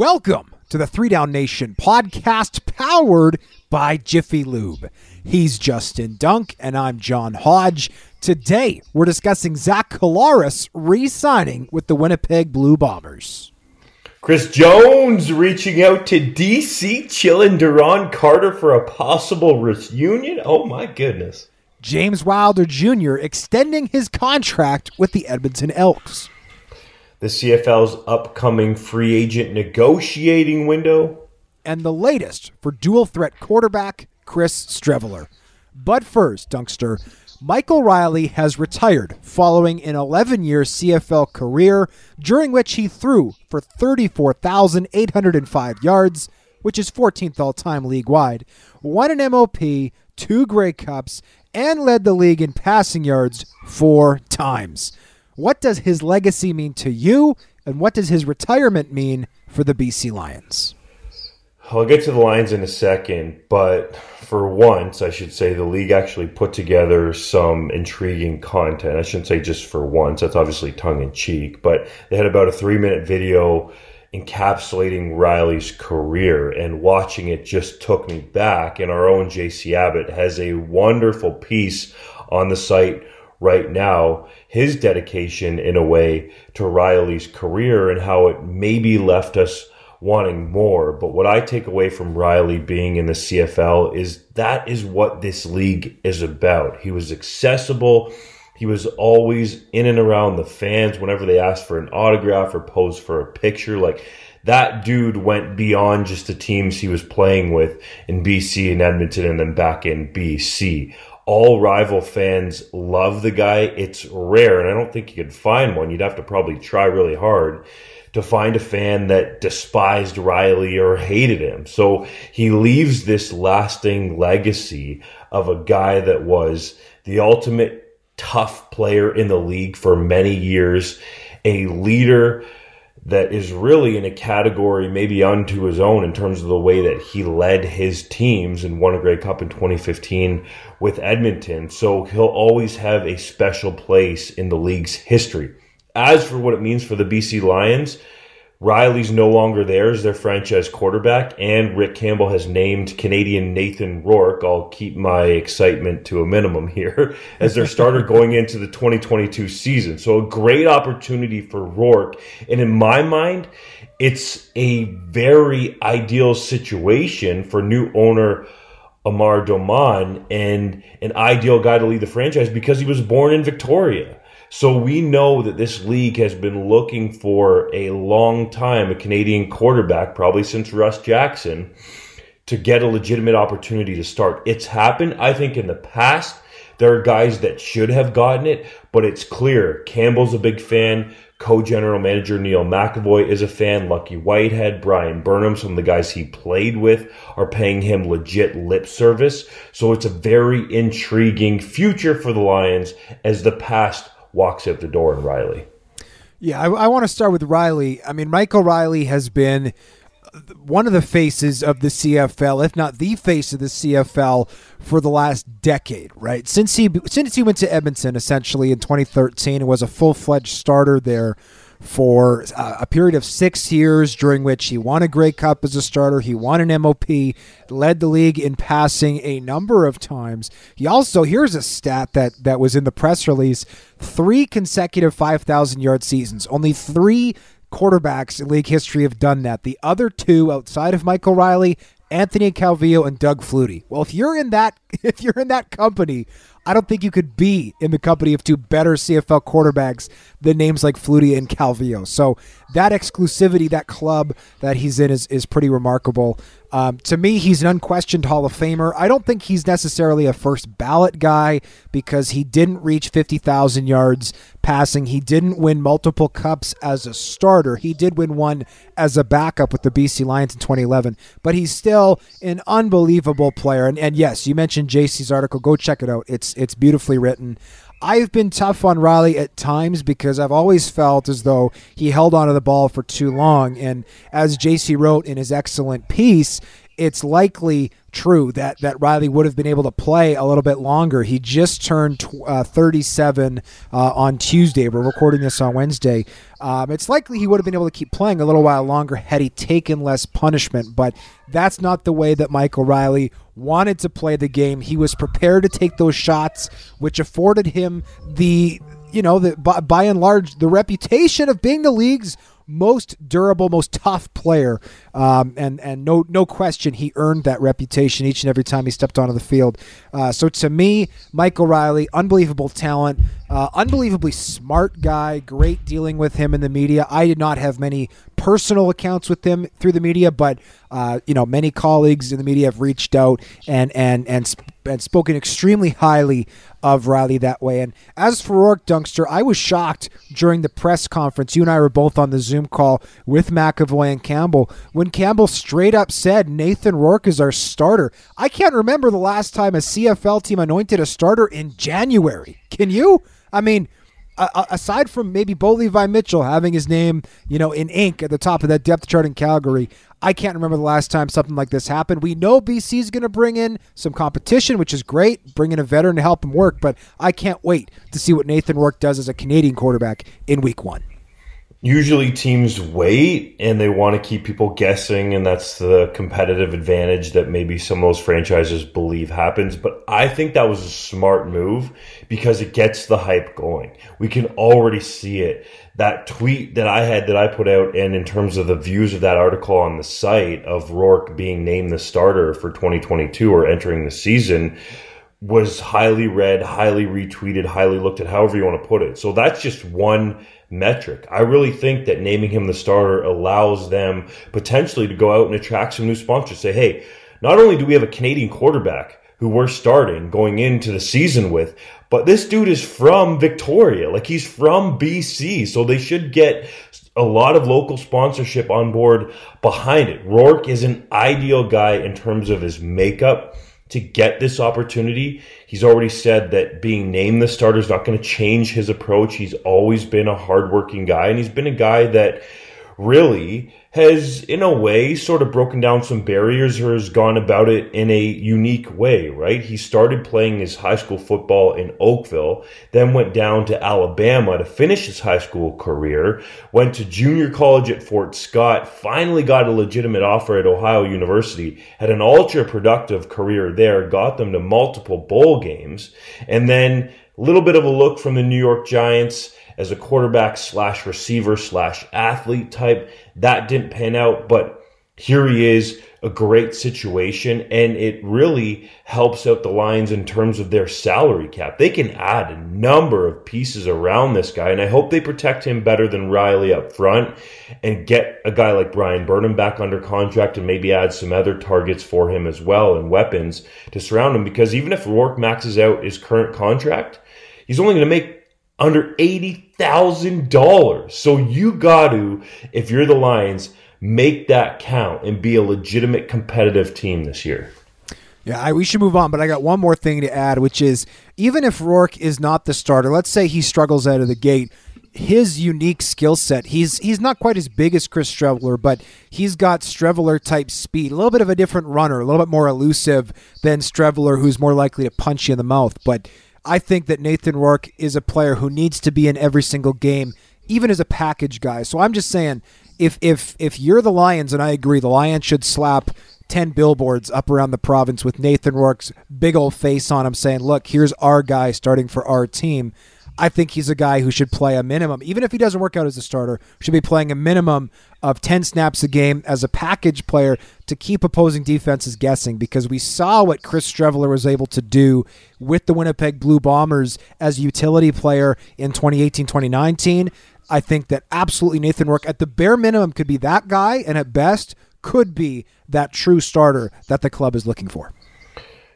Welcome to the Three Down Nation podcast powered by Jiffy Lube. He's Justin Dunk and I'm John Hodge. Today, we're discussing Zach Collaros re signing with the Winnipeg Blue Bombers. Chris Jones reaching out to DC, chilling Duron Carter for a possible reunion. Oh my goodness. James Wilder Jr. extending his contract with the Edmonton Elks the CFL's upcoming free agent negotiating window, and the latest for dual threat quarterback Chris Streveler. But first, Dunkster, Michael Reilly has retired following an 11 year CFL career during which he threw for 34,805 yards, which is 14th all time league wide, won an MOP, two Grey Cups, and led the league in passing yards four times. What does his legacy mean to you, and what does his retirement mean for the BC Lions? I'll get to the Lions in a second, but for once, I should say the league actually put together some intriguing content. I shouldn't say just for once, that's obviously tongue in cheek, but they had about a three minute video encapsulating Reilly's career, and watching it just took me back. And our own JC Abbott has a wonderful piece on the site right now his dedication in a way to Reilly's career and how it maybe left us wanting more. But what I take away from Reilly being in the CFL is that is what this league is about. He was accessible. He was always in and around the fans whenever they asked for an autograph or posed for a picture. Like that dude went beyond just the teams he was playing with in BC and Edmonton and then back in BC all rival fans love the guy. It's rare, and I don't think you could find one. You'd have to probably try really hard to find a fan that despised Reilly or hated him. So he leaves this lasting legacy of a guy that was the ultimate tough player in the league for many years, a leader that is really in a category maybe unto his own in terms of the way that he led his teams and won a Grey Cup in 2015 with Edmonton. So he'll always have a special place in the league's history. As for what it means for the BC Lions, Reilly's no longer there as their franchise quarterback, and Rick Campbell has named Canadian Nathan Rourke. I'll keep my excitement to a minimum here as their starter going into the 2022 season. So, a great opportunity for Rourke. And in my mind, it's a very ideal situation for new owner Amar Doman and an ideal guy to lead the franchise because he was born in Victoria. So we know that this league has been looking for a long time a Canadian quarterback, probably since Russ Jackson, to get a legitimate opportunity to start. It's happened, I think, in the past. There are guys that should have gotten it, but it's clear Campbell's a big fan. Co-general manager Neil McEvoy is a fan. Lucky Whitehead, Bryan Burnham, some of the guys he played with are paying him legit lip service. So it's a very intriguing future for the Lions as the past walks out the door in Reilly. Yeah, I, I want to start with Reilly. I mean, Michael Reilly has been one of the faces of the CFL, if not the face of the CFL, for the last decade. Right since he since he went to Edmonton, essentially in 2013, and was a full fledged starter there for uh, a period of six years, during which he won a Grey Cup as a starter. He won an MOP, led the league in passing a number of times. He also, here's a stat that, that was in the press release three consecutive 5,000 yard seasons. Only three quarterbacks in league history have done that. The other two, outside of Michael Reilly, Anthony Calvillo and Doug Flutie. Well, if you're in that if you're in that company, I don't think you could be in the company of two better CFL quarterbacks than names like Flutie and Calvillo. So that exclusivity, that club that he's in, is is pretty remarkable. Um, to me, he's an unquestioned Hall of Famer. I don't think he's necessarily a first ballot guy because he didn't reach 50,000 yards passing. He didn't win multiple cups as a starter. He did win one as a backup with the BC Lions in 2011, but he's still an unbelievable player. And, and yes, you mentioned JC's article. Go check it out. It's it's beautifully written. I've been tough on Reilly at times because I've always felt as though he held onto the ball for too long. And as JC wrote in his excellent piece, it's likely true that that Reilly would have been able to play a little bit longer. He just turned uh, 37 uh, on Tuesday. We're recording this on Wednesday. Um, it's likely he would have been able to keep playing a little while longer had he taken less punishment, but that's not the way that Michael Reilly wanted to play the game. He was prepared to take those shots, which afforded him the you know, the, by, by and large, the reputation of being the league's most durable, most tough player, um, and and no no question he earned that reputation each and every time he stepped onto the field. Uh, so to me, Michael Reilly, unbelievable talent, uh, unbelievably smart guy, great dealing with him in the media. I did not have many personal accounts with him through the media, but uh, you know many colleagues in the media have reached out and and and and spoken extremely highly of Reilly that way. And as for Rourke Dunkster, I was shocked during the press conference. You and I were both on the Zoom call with McEvoy and Campbell when Campbell straight up said Nathan Rourke is our starter. I can't remember the last time a CFL team anointed a starter in January. Can you? I mean, aside from maybe Bo Levi Mitchell having his name, you know, in ink at the top of that depth chart in Calgary, I can't remember the last time something like this happened. We know BC is going to bring in some competition, which is great, bring in a veteran to help him work, but I can't wait to see what Nathan Rourke does as a Canadian quarterback in week one usually teams wait and they want to keep people guessing and that's the competitive advantage that maybe some of those franchises believe happens but i think that was a smart move because it gets the hype going. We can already see it. That tweet that i had that i put out and in terms of the views of that article on the site of rourke being named the starter for 2022 or entering the season was highly read highly retweeted highly looked at however you want to put it so that's just one metric. I really think that naming him the starter allows them potentially to go out and attract some new sponsors. Say, hey, not only do we have a Canadian quarterback who we're starting going into the season with, but this dude is from Victoria. Like he's from BC. So they should get a lot of local sponsorship on board behind it. Rourke is an ideal guy in terms of his makeup to get this opportunity. He's already said that being named the starter is not going to change his approach. He's always been a hardworking guy, and he's been a guy that really has, in a way, sort of broken down some barriers or has gone about it in a unique way, right? He started playing his high school football in Oakville, then went down to Alabama to finish his high school career, went to junior college at Fort Scott, finally got a legitimate offer at Ohio University, had an ultra productive career there, got them to multiple bowl games, and then a little bit of a look from the New York Giants as a quarterback slash receiver slash athlete type. That didn't pan out, but here he is, a great situation, and it really helps out the Lions in terms of their salary cap. They can add a number of pieces around this guy, and I hope they protect him better than Reilly up front and get a guy like Bryan Burnham back under contract and maybe add some other targets for him as well and weapons to surround him because even if Rourke maxes out his current contract, he's only going to make under $80,000. So you got to, if you're the Lions, make that count and be a legitimate competitive team this year. Yeah, I, we should move on, but I got one more thing to add, which is even if Rourke is not the starter, let's say he struggles out of the gate, his unique skill set. He's he's not quite as big as Chris Streveler, but he's got Streveler type speed, a little bit of a different runner, a little bit more elusive than Streveler, who's more likely to punch you in the mouth. But I think that Nathan Rourke is a player who needs to be in every single game even as a package guy. So I'm just saying, if if if you're the Lions, and I agree, the Lions should slap 10 billboards up around the province with Nathan Rourke's big old face on him saying, Look, here's our guy starting for our team. I think he's a guy who should play a minimum, even if he doesn't work out as a starter, should be playing a minimum of 10 snaps a game as a package player to keep opposing defenses guessing because we saw what Chris Streveler was able to do with the Winnipeg Blue Bombers as a utility player in 2018 2019. I think that absolutely Nathan Rourke, at the bare minimum, could be that guy, and at best, could be that true starter that the club is looking for.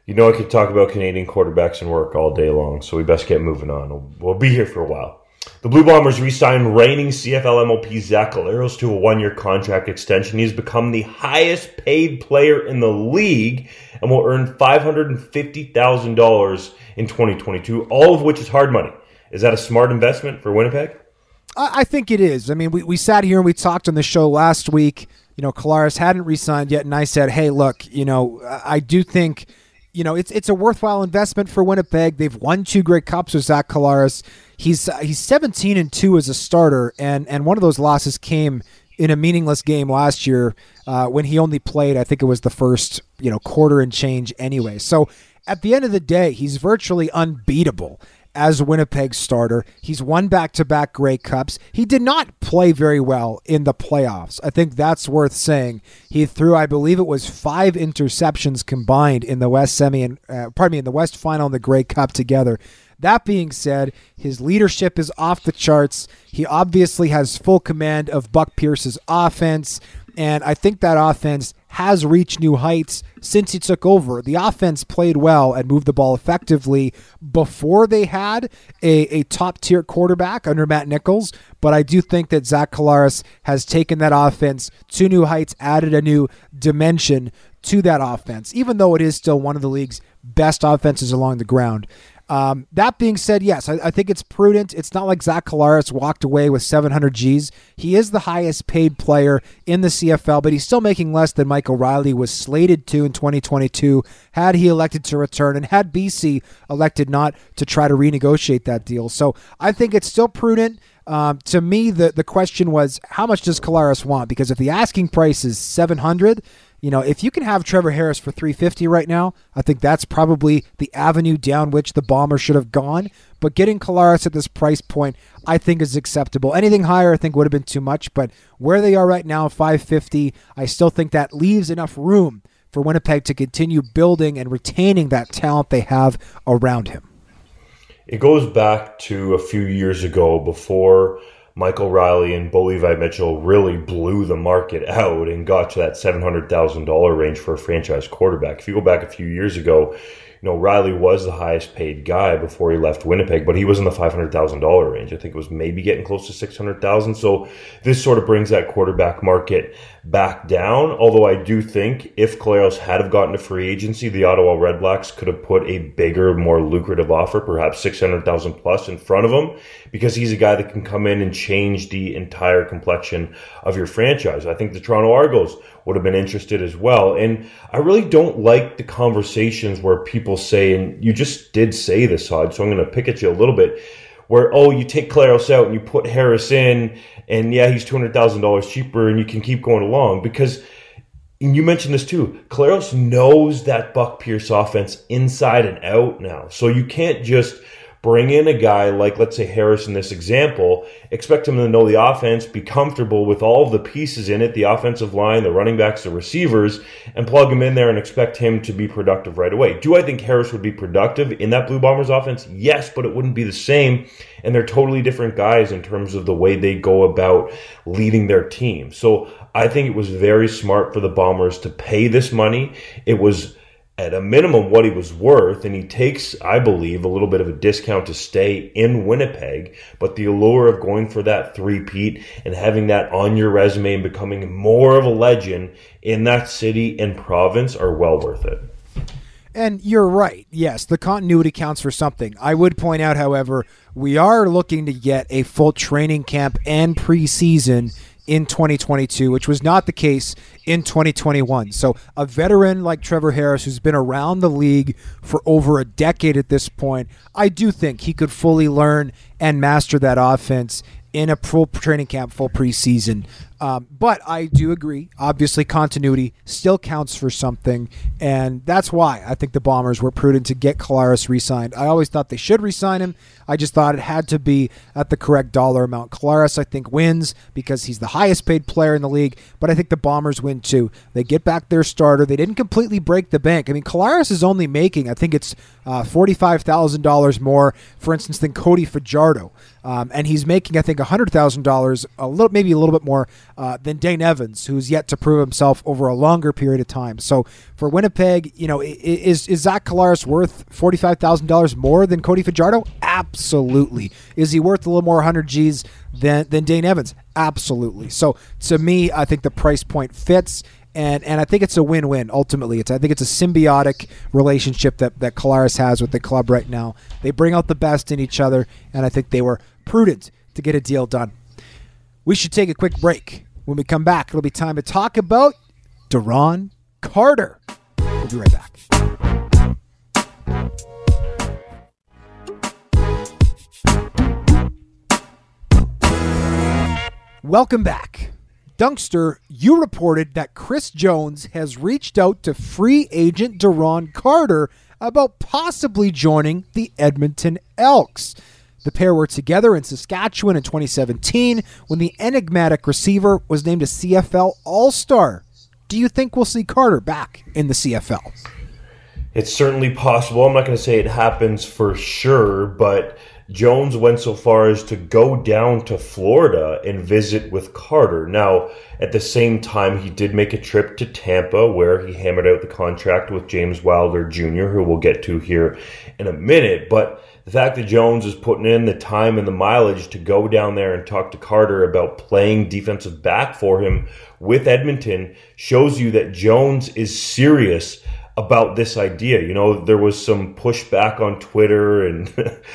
You know, I could talk about Canadian quarterbacks and work all day long, so we best get moving on. We'll be here for a while. The Blue Bombers re signed reigning CFL MOP Zach Collaros to a one year contract extension. He's become the highest paid player in the league and will earn $550,000 in 2022, all of which is hard money. Is that a smart investment for Winnipeg? I think it is. I mean, we, we sat here and we talked on the show last week. You know, Collaros hadn't re signed yet, and I said, hey, look, you know, I do think you know, it's it's a worthwhile investment for Winnipeg. They've won two great Cups with Zach Collaros. He's uh, he's 17 and two as a starter, and and one of those losses came in a meaningless game last year uh, when he only played. I think it was the first you know quarter and change anyway. So at the end of the day, he's virtually unbeatable as Winnipeg's starter. He's won back to back Grey Cups. He did not play very well in the playoffs. I think that's worth saying. He threw, I believe it was five interceptions combined in the West semi and, uh, pardon me, in the West final and the Grey Cup together. That being said, his leadership is off the charts. He obviously has full command of Buck Pierce's offense. And I think that offense has reached new heights since he took over. The offense played well and moved the ball effectively before they had a, a top tier quarterback under Matt Nichols. But I do think that Zach Collaros has taken that offense to new heights, added a new dimension to that offense, even though it is still one of the league's best offenses along the ground. Um, that being said, yes, I, I, think it's prudent. It's not like Zach Collaros walked away with 700 G's. He is the highest paid player in the CFL, but he's still making less than Mike O'Reilly was slated to in 2022 had he elected to return and had BC elected not to try to renegotiate that deal. So I think it's still prudent. Um, to me, the, the question was how much does Collaros want? Because if the asking price is 700, you know, if you can have Trevor Harris for 350 right now, I think that's probably the avenue down which the Bombers should have gone. But getting Collaros at this price point, I think is acceptable. Anything higher, I think would have been too much. But where they are right now, 550, I still think that leaves enough room for Winnipeg to continue building and retaining that talent they have around him. It goes back to a few years ago before Michael Reilly and Bo Levi Mitchell really blew the market out and got to that $700,000 range for a franchise quarterback. If you go back a few years ago, you know, Reilly was the highest paid guy before he left Winnipeg, but he was in the $500,000 range. I think it was maybe getting close to 600,000. So this sort of brings that quarterback market back down. Although I do think if Collaros had have gotten to free agency, the Ottawa Redblacks could have put a bigger, more lucrative offer, perhaps 600,000 plus in front of him because he's a guy that can come in and change the entire complexion of your franchise. I think the Toronto Argos would have been interested as well. And I really don't like the conversations where people say, and you just did say this, Hodge, so I'm going to pick at you a little bit, where, oh, you take Claros out and you put Harris in, and yeah, he's $200,000 cheaper, and you can keep going along because. And you mentioned this too. Claros knows that Buck Pierce offense inside and out now. So you can't just bring in a guy like, let's say, Harris in this example, expect him to know the offense, be comfortable with all of the pieces in it the offensive line, the running backs, the receivers and plug him in there and expect him to be productive right away. Do I think Harris would be productive in that Blue Bombers offense? Yes, but it wouldn't be the same. And they're totally different guys in terms of the way they go about leading their team. So I think it was very smart for the Bombers to pay this money. It was at a minimum what he was worth, and he takes, I believe, a little bit of a discount to stay in Winnipeg. But the allure of going for that three-peat and having that on your resume and becoming more of a legend in that city and province are well worth it. And you're right. Yes, the continuity counts for something. I would point out, however, we are looking to get a full training camp and preseason in 2022, which was not the case in 2021. So, a veteran like Trevor Harris, who's been around the league for over a decade at this point, I do think he could fully learn and master that offense in a full training camp, full preseason. Um, but I do agree. Obviously, continuity still counts for something, and that's why I think the Bombers were prudent to get Collaros re-signed. I always thought they should re-sign him. I just thought it had to be at the correct dollar amount. Collaros, I think, wins because he's the highest paid player in the league, but I think the Bombers win too. They get back their starter. They didn't completely break the bank. I mean, Collaros is only making, I think it's uh, $45,000 more, for instance, than Cody Fajardo. Um, and he's making, I think, $100,000, a little, maybe a little bit more uh, than Dane Evans, who's yet to prove himself over a longer period of time. So for Winnipeg, you know, is is Zach Collaros worth forty five thousand dollars more than Cody Fajardo? Absolutely. Is he worth a little more hundred G's than than Dane Evans? Absolutely. So to me, I think the price point fits. And, and I think it's a win-win. Ultimately, it's I think it's a symbiotic relationship that that Collaros has with the club right now. They bring out the best in each other, and I think they were prudent to get a deal done. We should take a quick break. When we come back, it'll be time to talk about Duron Carter. We'll be right back. Welcome back. Dunkster, you reported that Chris Jones has reached out to free agent Duron Carter about possibly joining the Edmonton Elks. The pair were together in Saskatchewan in 2017 when the enigmatic receiver was named a CFL All Star. Do you think we'll see Carter back in the CFL? It's certainly possible. I'm not going to say it happens for sure, but Jones went so far as to go down to Florida and visit with Carter. Now, at the same time, he did make a trip to Tampa where he hammered out the contract with James Wilder Jr., who we'll get to here in a minute. But the fact that Jones is putting in the time and the mileage to go down there and talk to Carter about playing defensive back for him with Edmonton shows you that Jones is serious about this idea. You know, there was some pushback on Twitter and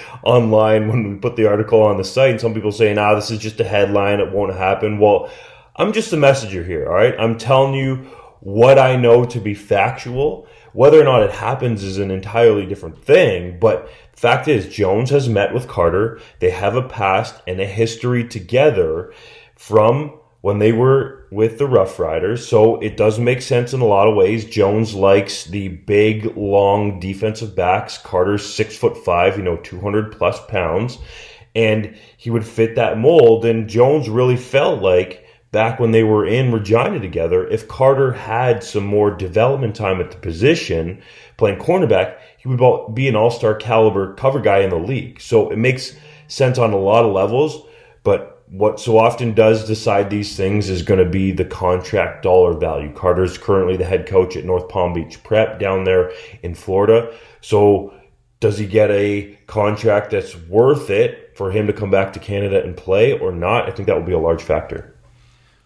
online when we put the article on the site, and some people saying, ah, this is just a headline, it won't happen. Well, I'm just a messenger here, all right? I'm telling you what I know to be factual. Whether or not it happens is an entirely different thing, but Fact is, Jones has met with Carter. They have a past and a history together from when they were with the Rough Riders. So it does make sense in a lot of ways. Jones likes the big, long defensive backs. Carter's six foot five, you know, 200 plus pounds. And he would fit that mold. And Jones really felt like back when they were in Regina together, if Carter had some more development time at the position, playing cornerback, he would be an all star caliber cover guy in the league. So it makes sense on a lot of levels. But what so often does decide these things is going to be the contract dollar value. Carter's currently the head coach at North Palm Beach Prep down there in Florida. So does he get a contract that's worth it for him to come back to Canada and play or not? I think that will be a large factor.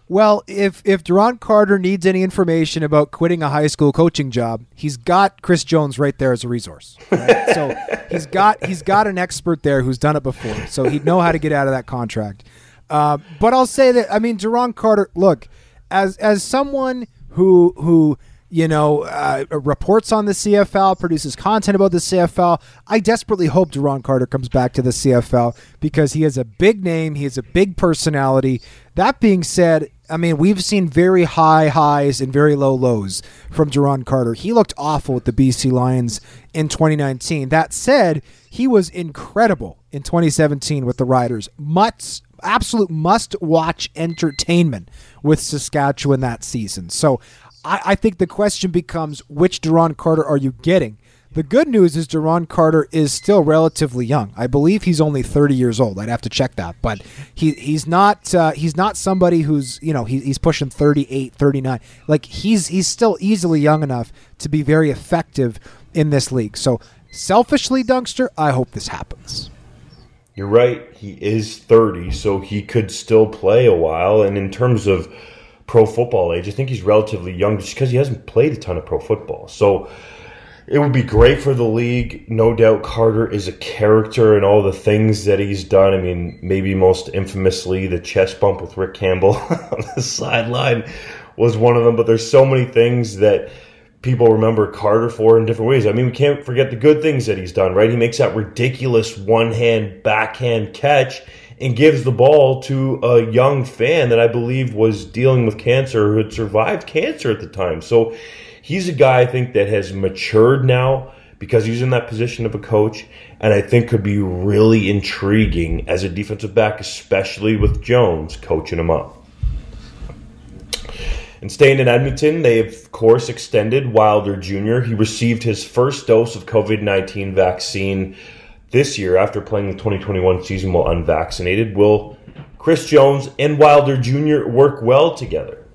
Well, if if Duron Carter needs any information about quitting a high school coaching job, he's got Chris Jones right there as a resource. Right? so he's got he's got an expert there who's done it before, so he'd know how to get out of that contract. Uh, but I'll say that I mean Duron Carter. Look, as as someone who who you know, uh, reports on the CFL, produces content about the CFL. I desperately hope Duron Carter comes back to the CFL because he is a big name, he is a big personality. That being said, I mean, we've seen very high highs and very low lows from Duron Carter. He looked awful with the BC Lions in 2019. That said, he was incredible in 2017 with the Riders. Must absolute must watch entertainment with Saskatchewan that season. So I, I think the question becomes which Duron Carter are you getting? The good news is Duron Carter is still relatively young. I believe he's only 30 years old. I'd have to check that, but he he's not uh, he's not somebody who's you know he, he's pushing 38, 39. Like he's he's still easily young enough to be very effective in this league. So selfishly, Dunkster, I hope this happens. You're right. He is 30, so he could still play a while. And in terms of pro football age. I think he's relatively young just because he hasn't played a ton of pro football. So it would be great for the league. No doubt Carter is a character and all the things that he's done. I mean, maybe most infamously, the chest bump with Rick Campbell on the sideline was one of them. But there's so many things that people remember Carter for in different ways. I mean, we can't forget the good things that he's done, right? He makes that ridiculous one hand backhand catch and gives the ball to a young fan that I believe was dealing with cancer who had survived cancer at the time. So he's a guy I think that has matured now because he's in that position of a coach and I think could be really intriguing as a defensive back, especially with Jones coaching him up. And staying in Edmonton, they of course extended Wilder Jr. He received his first dose of COVID 19 vaccine this year after playing the 2021 season while unvaccinated. Will Chris Jones and Wilder Jr. work well together?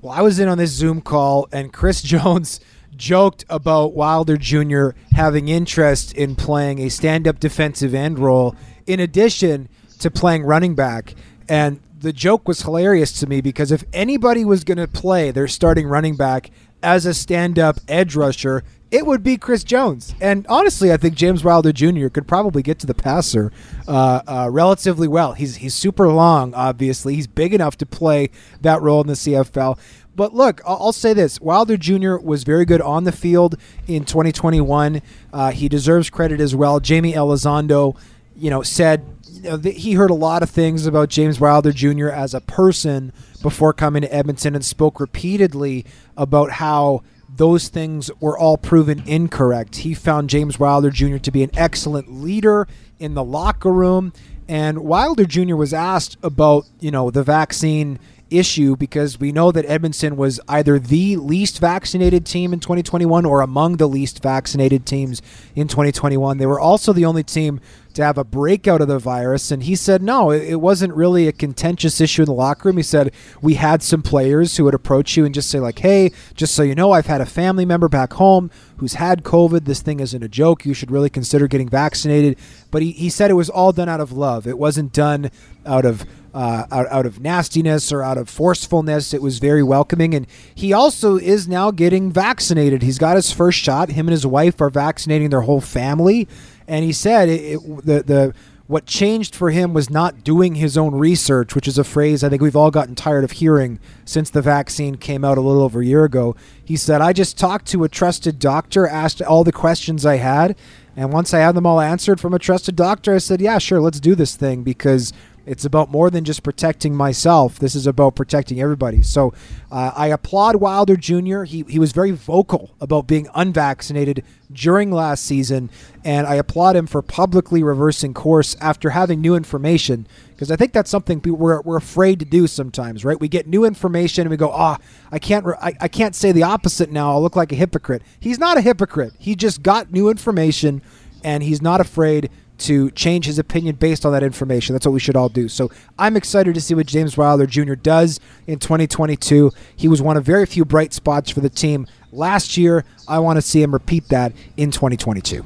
Well, I was in on this Zoom call, and Chris Jones joked about Wilder Jr. having interest in playing a stand up defensive end role in addition to playing running back. And the joke was hilarious to me because if anybody was going to play their starting running back as a stand-up edge rusher, it would be Chris Jones. And honestly, I think James Wilder Jr. could probably get to the passer uh, uh, relatively well. He's he's super long, obviously. He's big enough to play that role in the CFL. But look, I'll, say this: Wilder Jr. was very good on the field in 2021. Uh, he deserves credit as well. Jaime Elizondo, you know, said you know, he heard a lot of things about James Wilder Jr. as a person before coming to Edmonton and spoke repeatedly about how those things were all proven incorrect. He found James Wilder Jr. to be an excellent leader in the locker room. And Wilder Jr. was asked about, you know, the vaccine issue because we know that Edmonton was either the least vaccinated team in 2021 or among the least vaccinated teams in 2021. They were also the only team to have a breakout of the virus. And he said, no, it wasn't really a contentious issue in the locker room. He said, we had some players who would approach you and just say, like, hey, just so you know, I've had a family member back home who's had COVID. This thing isn't a joke. You should really consider getting vaccinated. But he, he said it was all done out of love. It wasn't done out of uh, out, out of nastiness or out of forcefulness. It was very welcoming. And he also is now getting vaccinated. He's got his first shot. Him and his wife are vaccinating their whole family and he said it, it, the the what changed for him was not doing his own research, which is a phrase I think we've all gotten tired of hearing since the vaccine came out a little over a year ago. He said, I just talked to a trusted doctor, asked all the questions I had, and once I had them all answered from a trusted doctor, I said, Yeah, sure, let's do this thing because it's about more than just protecting myself. This is about protecting everybody. So uh, I applaud Wilder Jr. He, he was very vocal about being unvaccinated during last season, and I applaud him for publicly reversing course after having new information. Because I think that's something we're, we're afraid to do sometimes, right? We get new information and we go, ah, oh, I can't re- I, I can't say the opposite now. I'll look like a hypocrite. He's not a hypocrite. He just got new information, and he's not afraid to change his opinion based on that information. That's what we should all do. So I'm excited to see what James Wilder Jr. does in 2022. He was one of very few bright spots for the team last year. I want to see him repeat that in 2022.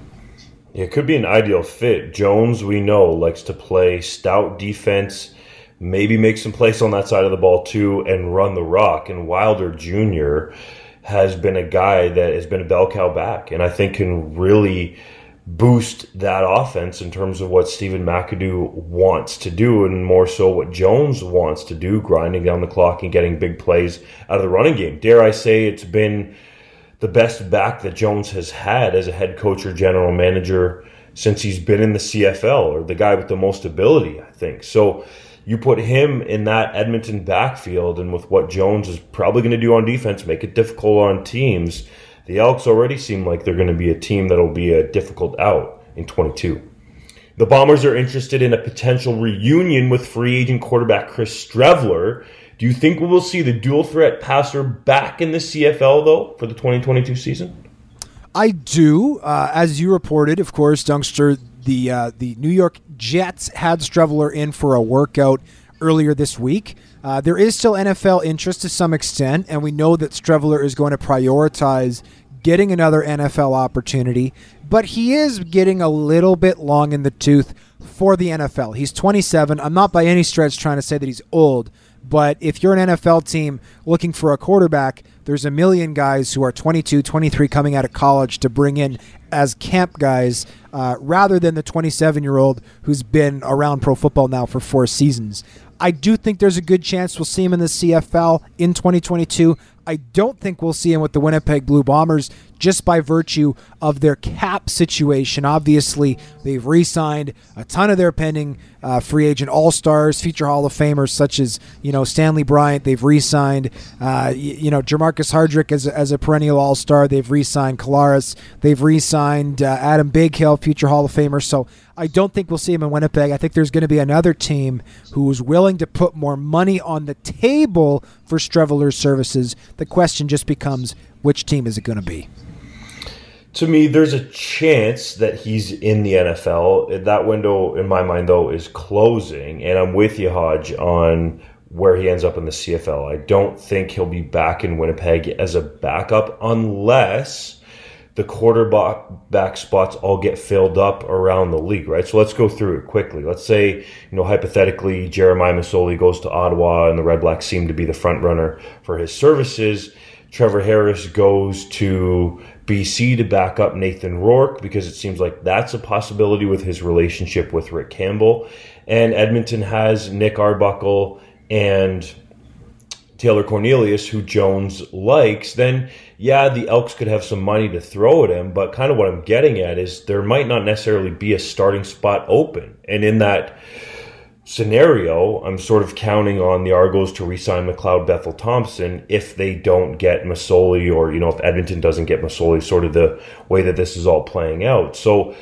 It could be an ideal fit. Jones, we know, likes to play stout defense, maybe make some plays on that side of the ball too, and run the rock. And Wilder Jr. has been a guy that has been a bell cow back, and I think can really boost that offense in terms of what Stephen McAdoo wants to do and more so what Jones wants to do, grinding down the clock and getting big plays out of the running game. Dare I say it's been the best back that Jones has had as a head coach or general manager since he's been in the CFL or the guy with the most ability, I think. So you put him in that Edmonton backfield and with what Jones is probably going to do on defense, make it difficult on teams the Elks already seem like they're going to be a team that'll be a difficult out in 22. The Bombers are interested in a potential reunion with free agent quarterback Chris Streveler. Do you think we will see the dual threat passer back in the CFL, though, for the 2022 season? I do. Uh, as you reported, of course, Dunkster, the, uh, the New York Jets had Streveler in for a workout earlier this week. Uh, there is still NFL interest to some extent, and we know that Streveler is going to prioritize getting another NFL opportunity, but he is getting a little bit long in the tooth for the NFL. He's 27. I'm not by any stretch trying to say that he's old, but if you're an NFL team looking for a quarterback, there's a million guys who are 22, 23 coming out of college to bring in as camp guys uh, rather than the 27 year old who's been around pro football now for four seasons. I do think there's a good chance we'll see him in the CFL in 2022. I don't think we'll see him with the Winnipeg Blue Bombers just by virtue of their cap situation. Obviously, they've re signed a ton of their pending uh, free agent all stars, future Hall of Famers such as, you know, Stanley Bryant. They've re signed, uh, you, know, Jermarcus Hardrick as, as a perennial all star. They've re signed Collaros. They've re signed uh, Adam Bighill, future Hall of Famer. So I don't think we'll see him in Winnipeg. I think there's going to be another team who's willing to put more money on the table for Streveler's services. The question just becomes which team is it going to be? To me, there's a chance that he's in the NFL. That window, in my mind, though, is closing. And I'm with you, Hodge, on where he ends up in the CFL. I don't think he'll be back in Winnipeg as a backup unless the quarterback spots all get filled up around the league, right? So let's go through it quickly. Let's say, you know, hypothetically, Jeremiah Masoli goes to Ottawa and the Red Blacks seem to be the front runner for his services. Trevor Harris goes to BC to back up Nathan Rourke because it seems like that's a possibility with his relationship with Rick Campbell. And Edmonton has Nick Arbuckle and Taylor Cornelius, who Jones likes, then yeah, the Elks could have some money to throw at him. But kind of what I'm getting at is there might not necessarily be a starting spot open. And in that scenario, I'm sort of counting on the Argos to re-sign McLeod Bethel Thompson if they don't get Masoli or, you know, if Edmonton doesn't get Masoli, sort of the way that this is all playing out. So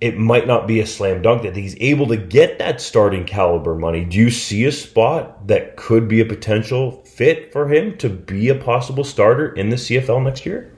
it might not be a slam dunk that he's able to get that starting caliber money. Do you see a spot that could be a potential fit for him to be a possible starter in the CFL next year?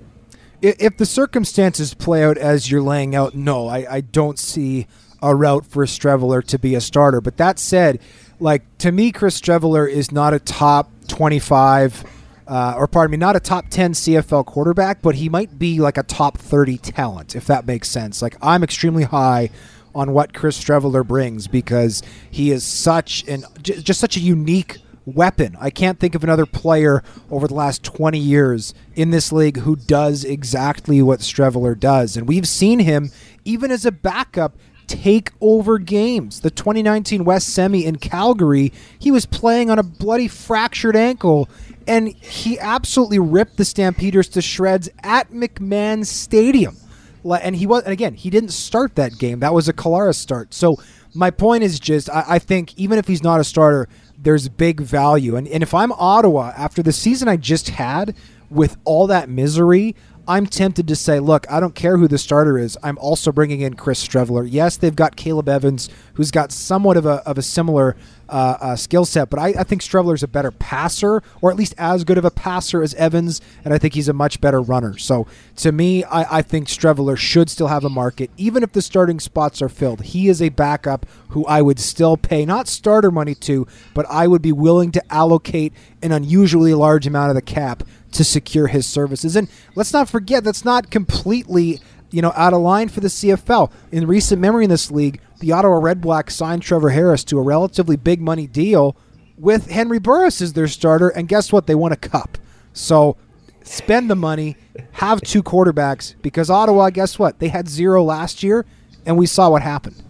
If the circumstances play out as you're laying out, no, I, I don't see a route for Streveler to be a starter. But that said, like to me, Chris Streveler is not a top 25, uh, or pardon me, not a top 10 CFL quarterback, but he might be like a top 30 talent, if that makes sense. Like I'm extremely high on what Chris Streveler brings because he is such an just such a unique weapon. I can't think of another player over the last 20 years in this league who does exactly what Streveler does. And we've seen him, even as a backup, take over games. The 2019 West Semi in Calgary, he was playing on a bloody fractured ankle, and he absolutely ripped the Stampeders to shreds at McMahon Stadium. And he was, and again, he didn't start that game. That was a Collaros start. So my point is just, I, I think even if he's not a starter, there's big value. And, and if I'm Ottawa, after the season I just had with all that misery, I'm tempted to say, look, I don't care who the starter is. I'm also bringing in Chris Streveler. Yes, they've got Caleb Evans, who's got somewhat of a, of a similar uh, uh, skill set, but I, I think Streveler's a better passer, or at least as good of a passer as Evans, and I think he's a much better runner. So to me, I, I think Streveler should still have a market, even if the starting spots are filled. He is a backup who I would still pay, not starter money to, but I would be willing to allocate an unusually large amount of the cap to secure his services. And let's not forget that's not completely you know out of line for the CFL. In recent memory in this league, the Ottawa Red Blacks signed Trevor Harris to a relatively big money deal with Henry Burris as their starter, and guess what? They won a cup. So spend the money, have two quarterbacks because Ottawa, guess what? They had zero last year, and we saw what happened.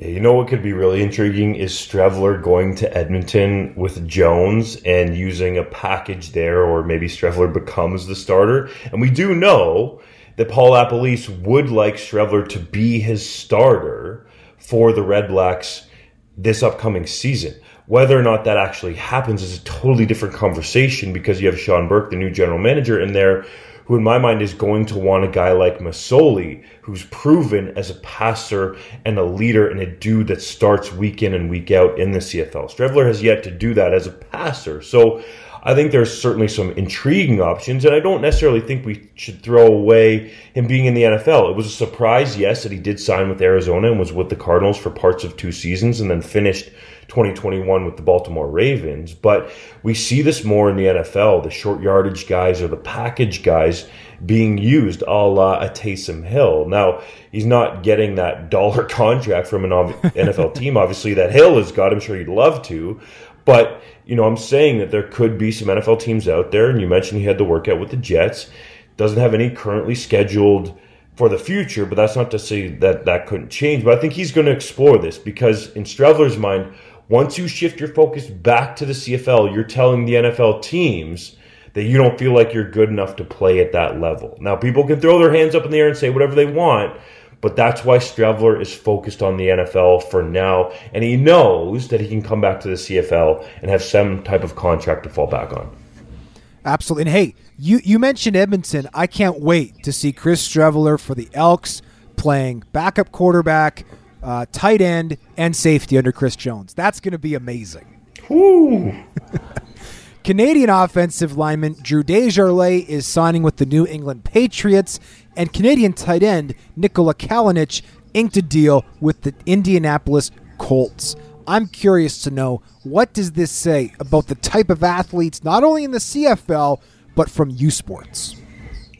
You know what could be really intriguing is Streveler going to Edmonton with Jones and using a package there, or maybe Streveler becomes the starter. And we do know that Paul LaPolice would like Streveler to be his starter for the Red Blacks this upcoming season. Whether or not that actually happens is a totally different conversation because you have Shawn Burke, the new general manager, in there who in my mind is going to want a guy like Masoli, who's proven as a passer and a leader and a dude that starts week in and week out in the CFL. Streveler has yet to do that as a passer. So I think there's certainly some intriguing options, and I don't necessarily think we should throw away him being in the NFL. It was a surprise, yes, that he did sign with Arizona and was with the Cardinals for parts of two seasons and then finished 2021 with the Baltimore Ravens. But we see this more in the NFL. The short yardage guys or the package guys being used a la a Taysom Hill. Now, he's not getting that dollar contract from an NFL team, obviously, that Hill has got. I'm sure he'd love to. But, you know, I'm saying that there could be some NFL teams out there, and you mentioned he had the workout with the Jets. Doesn't have any currently scheduled for the future, but that's not to say that that couldn't change. But I think he's going to explore this because, in Streveler's mind, Once you shift your focus back to the CFL, you're telling the NFL teams that you don't feel like you're good enough to play at that level. Now, people can throw their hands up in the air and say whatever they want, but that's why Streveler is focused on the NFL for now, and he knows that he can come back to the CFL and have some type of contract to fall back on. Absolutely. And hey, you, you mentioned Edmonton. I can't wait to see Chris Streveler for the Elks playing backup quarterback, uh, tight end, and safety under Chris Jones. That's going to be amazing. Woo! Canadian offensive lineman Drew Desjardins is signing with the New England Patriots, and Canadian tight end Nikola Kalinic inked a deal with the Indianapolis Colts. I'm curious to know what does this say about the type of athletes not only in the CFL but from U Sports.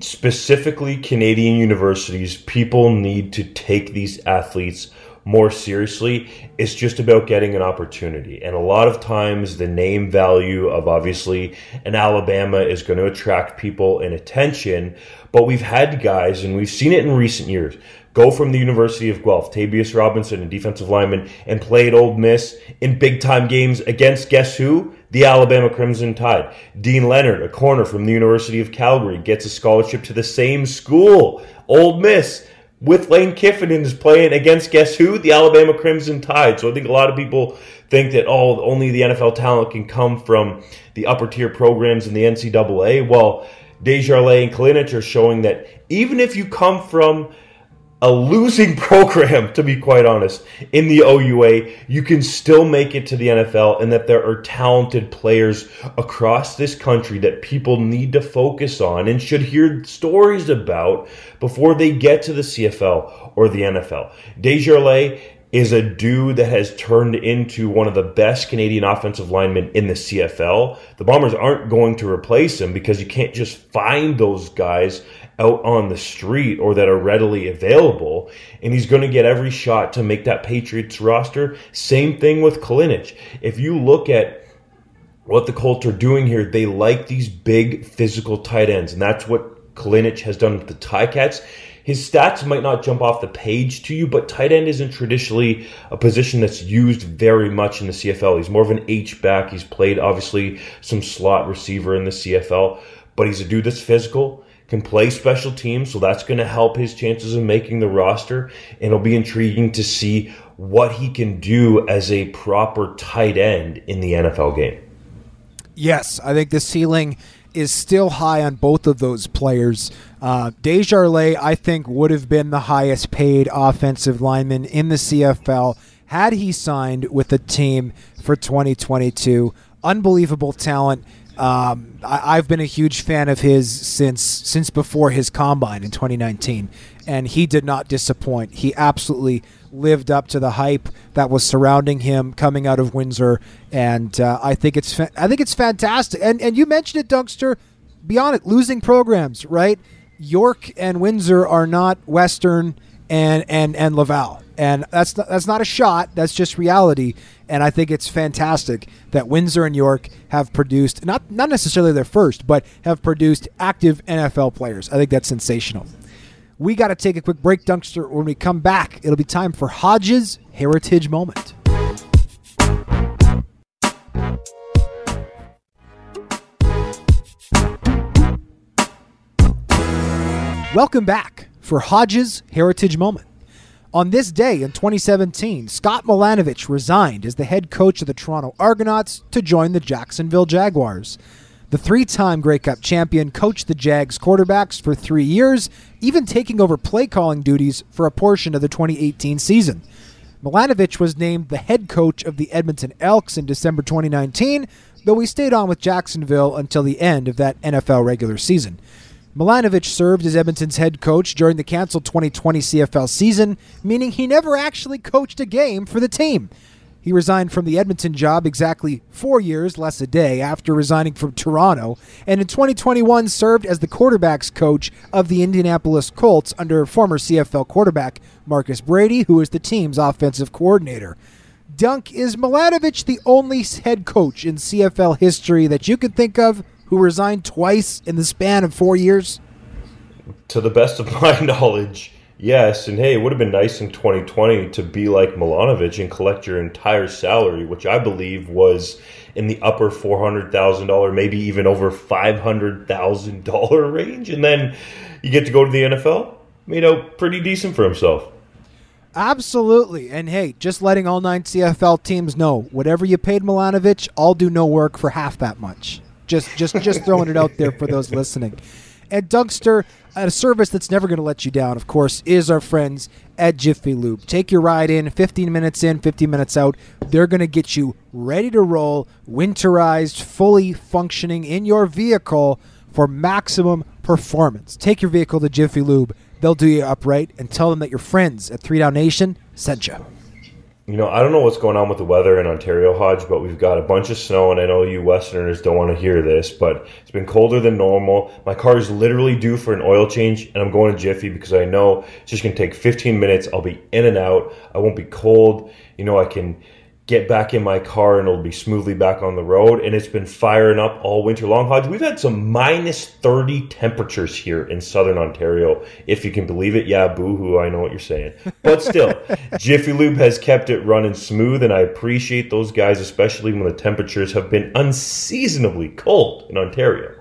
Specifically, Canadian universities, people need to take these athletes more seriously. It's just about getting an opportunity. And a lot of times, the name value of obviously an Alabama is going to attract people and attention. But we've had guys, and we've seen it in recent years, go from the University of Guelph, Tavius Robinson, a defensive lineman, and play at Ole Miss in big time games against guess who? The Alabama Crimson Tide. Deane Leonard, a corner from the University of Calgary, gets a scholarship to the same school, Ole Miss with Lane Kiffin is playing against guess who? The Alabama Crimson Tide. So I think a lot of people think that oh only the NFL talent can come from the upper tier programs in the NCAA. Well, Desjarlais and Kalinic are showing that even if you come from a losing program, to be quite honest, in the OUA, you can still make it to the NFL and that there are talented players across this country that people need to focus on and should hear stories about before they get to the CFL or the NFL. Desjarlais is a dude that has turned into one of the best Canadian offensive linemen in the CFL. The Bombers aren't going to replace him because you can't just find those guys out on the street or that are readily available. And he's going to get every shot to make that Patriots roster. Same thing with Kalinic. If you look at what the Colts are doing here, they like these big physical tight ends. And that's what Kalinic has done with the Ticats. His stats might not jump off the page to you, but tight end isn't traditionally a position that's used very much in the CFL. He's more of an H back. He's played obviously some slot receiver in the CFL, but he's a dude that's physical can play special teams, so that's going to help his chances of making the roster. And it'll be intriguing to see what he can do as a proper tight end in the NFL game. Yes, I think the ceiling is still high on both of those players. Uh, Desjarlais, I think, would have been the highest paid offensive lineman in the CFL had he signed with the team for 2022. Unbelievable talent. Um, I, have been a huge fan of his since since before his combine in 2019, and he did not disappoint. He absolutely lived up to the hype that was surrounding him coming out of Windsor, and uh, I think it's fa- I think it's fantastic. And and you mentioned it, Dunkster. Beyond it, losing programs, right? York and Windsor are not Western and and and Laval, and that's not, that's not a shot. That's just reality. And I think it's fantastic that Windsor and York have produced not not necessarily their first, but have produced active NFL players. I think that's sensational. We got to take a quick break, Dunkster. When we come back, it'll be time for Hodges Heritage Moment. Welcome back for Hodges Heritage Moment. On this day in 2017, Scott Milanovich resigned as the head coach of the Toronto Argonauts to join the Jacksonville Jaguars. The three time Grey Cup champion coached the Jags quarterbacks for three years, even taking over play calling duties for a portion of the 2018 season. Milanovich was named the head coach of the Edmonton Elks in December 2019, though he stayed on with Jacksonville until the end of that NFL regular season. Milanovich served as Edmonton's head coach during the canceled 2020 CFL season, meaning he never actually coached a game for the team. He resigned from the Edmonton job exactly four years, less a day, after resigning from Toronto, and in 2021 served as the quarterbacks coach of the Indianapolis Colts under former CFL quarterback Marcus Brady, who is the team's offensive coordinator. Dunk, is Milanovich the only head coach in CFL history that you could think of who resigned twice in the span of four years? To the best of my knowledge, Yes, and hey, it would have been nice in 2020 to be like Milanovich and collect your entire salary, which I believe was in the upper $400,000, maybe even over $500,000 range. And then you get to go to the NFL. Made out pretty decent for himself. Absolutely. And hey, just letting all nine CFL teams know, whatever you paid Milanovich, I'll do no work for half that much. Just just just throwing it out there for those listening. And Dougster, a service that's never going to let you down, of course, is our friends at Jiffy Lube. Take your ride in, 15 minutes in, 15 minutes out. They're going to get you ready to roll, winterized, fully functioning in your vehicle for maximum performance. Take your vehicle to Jiffy Lube. They'll do you upright and tell them that your friends at Three Down Nation sent you. You know, I don't know what's going on with the weather in Ontario, Hodge, but we've got a bunch of snow, and I know you Westerners don't want to hear this, but it's been colder than normal. My car is literally due for an oil change, and I'm going to Jiffy because I know it's just going to take 15 minutes. I'll be in and out. I won't be cold. You know, I can get back in my car and it'll be smoothly back on the road. And it's been firing up all winter long, Hodge. We've had some minus 30 temperatures here in southern Ontario, if you can believe it. Yeah, boo-hoo, I know what you're saying. But still, Jiffy Lube has kept it running smooth, and I appreciate those guys, especially when the temperatures have been unseasonably cold in Ontario.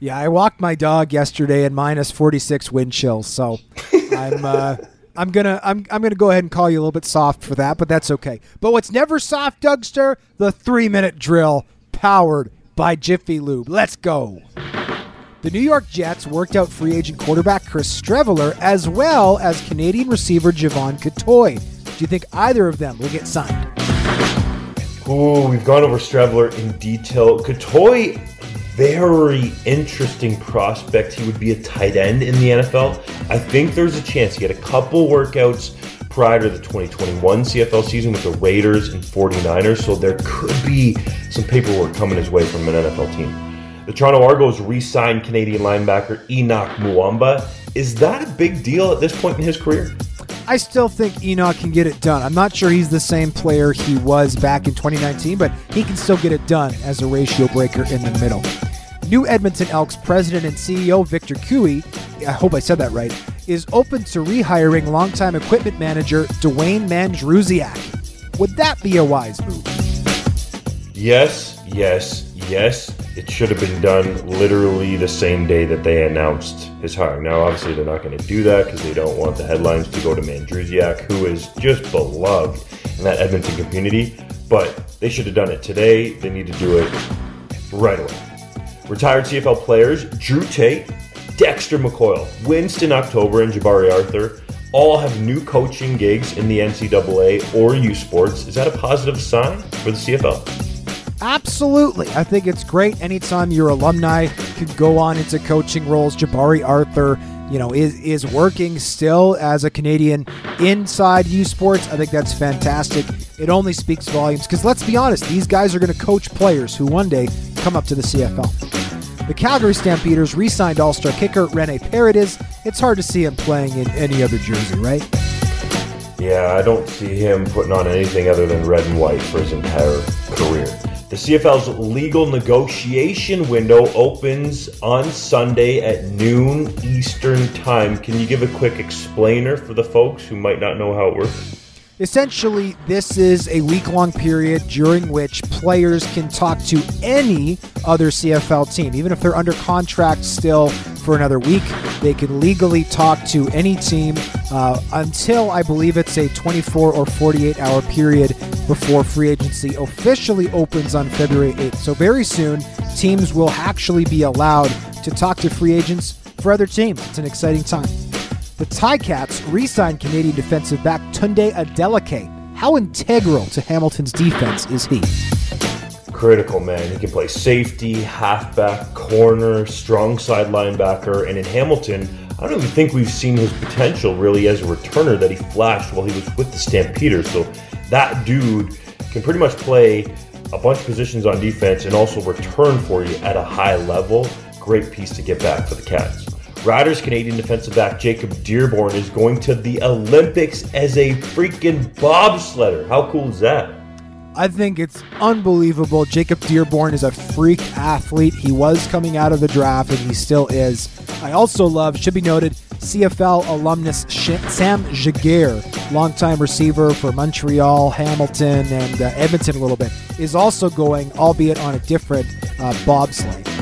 Yeah, I walked my dog yesterday in minus 46 wind chills, so I'm... Uh, I'm gonna I'm I'm gonna go ahead and call you a little bit soft for that, but that's okay. But what's never soft, Dougster? The three minute drill, powered by Jiffy Lube. Let's go. The New York Jets worked out free agent quarterback Chris Streveler as well as Canadian receiver Jevon Cottoy. Do you think either of them will get signed? Oh, we've gone over Streveler in detail. Cottoy very interesting prospect. He would be a tight end in the NFL. I think there's a chance. He had a couple workouts prior to the 2021 CFL season with the Raiders and 49ers, so there could be some paperwork coming his way from an NFL team. The Toronto Argos re signed Canadian linebacker Henoc Muamba. Is that a big deal at this point in his career? I still think Henoc can get it done. I'm not sure he's the same player he was back in 2019, but he can still get it done as a ratio breaker in the middle. New Edmonton Elks president and CEO Victor Cui, I hope I said that right, is open to rehiring longtime equipment manager Dwayne Mandrusiak. Would that be a wise move? Yes, yes, yes. It should have been done literally the same day that they announced his hiring. Now, obviously, they're not going to do that because they don't want the headlines to go to Mandrusiak, who is just beloved in that Edmonton community. But they should have done it today. They need to do it right away. Retired CFL players Drew Tate, Dexter McCoy, Winston October, and Jabari Arthur all have new coaching gigs in the NCAA or U Sports. Is that a positive sign for the CFL? Absolutely. I think it's great anytime your alumni can go on into coaching roles. Jabari Arthur, you know, is, is working still as a Canadian inside U Sports. I think that's fantastic. It only speaks volumes because let's be honest, these guys are going to coach players who one day come up to the CFL. The Calgary Stampeders re signed All Star kicker Rene Paredes. It's hard to see him playing in any other jersey, right? Yeah, I don't see him putting on anything other than red and white for his entire career. The CFL's legal negotiation window opens on Sunday at noon Eastern Time. Can you give a quick explainer for the folks who might not know how it works? Essentially, this is a week long period during which players can talk to any other CFL team. Even if they're under contract still for another week, they can legally talk to any team uh, until I believe it's a 24 or 48 hour period before free agency officially opens on February 8th. So, very soon, teams will actually be allowed to talk to free agents for other teams. It's an exciting time. The Ticats re signed Canadian defensive back Tunde Adeleke. How integral to Hamilton's defense is he? Critical, man. He can play safety, halfback, corner, strong side linebacker, and in Hamilton, I don't even think we've seen his potential really as a returner that he flashed while he was with the Stampeders. So that dude can pretty much play a bunch of positions on defense and also return for you at a high level. Great piece to get back for the Cats. Riders Canadian defensive back Jacob Dearborn is going to the Olympics as a freaking bobsledder. How cool is that? I think it's unbelievable. Jacob Dearborn is a freak athlete. He was coming out of the draft and he still is. I also love, should be noted, CFL alumnus Sam Giguère, longtime receiver for Montreal, Hamilton, and uh, Edmonton a little bit, is also going, albeit on a different uh, bobsleigh.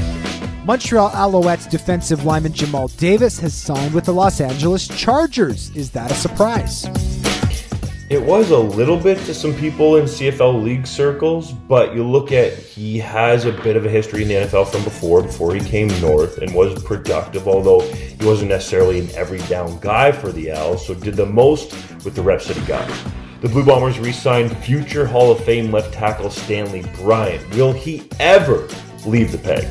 Montreal Alouettes defensive lineman Jamal Davis has signed with the Los Angeles Chargers. Is that a surprise? It was a little bit to some people in CFL league circles, but you look at he has a bit of a history in the NFL from before, before he came north and was productive, although he wasn't necessarily an every down guy for the Owls, so did the most with the reps that he got. The Blue Bombers re signed future Hall of Fame left tackle Stanley Bryant. Will he ever leave the peg?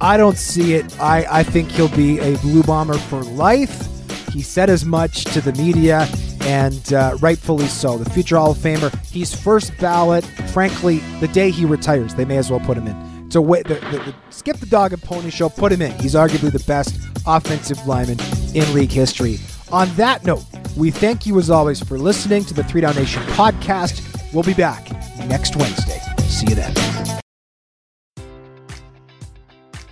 I don't see it. I, I think he'll be a Blue Bomber for life. He said as much to the media, and uh, rightfully so. The future Hall of Famer. He's first ballot. Frankly, the day he retires, they may as well put him in. So wait, the, the, the, skip the dog and pony show. Put him in. He's arguably the best offensive lineman in league history. On that note, we thank you as always for listening to the Three Down Nation podcast. We'll be back next Wednesday. See you then.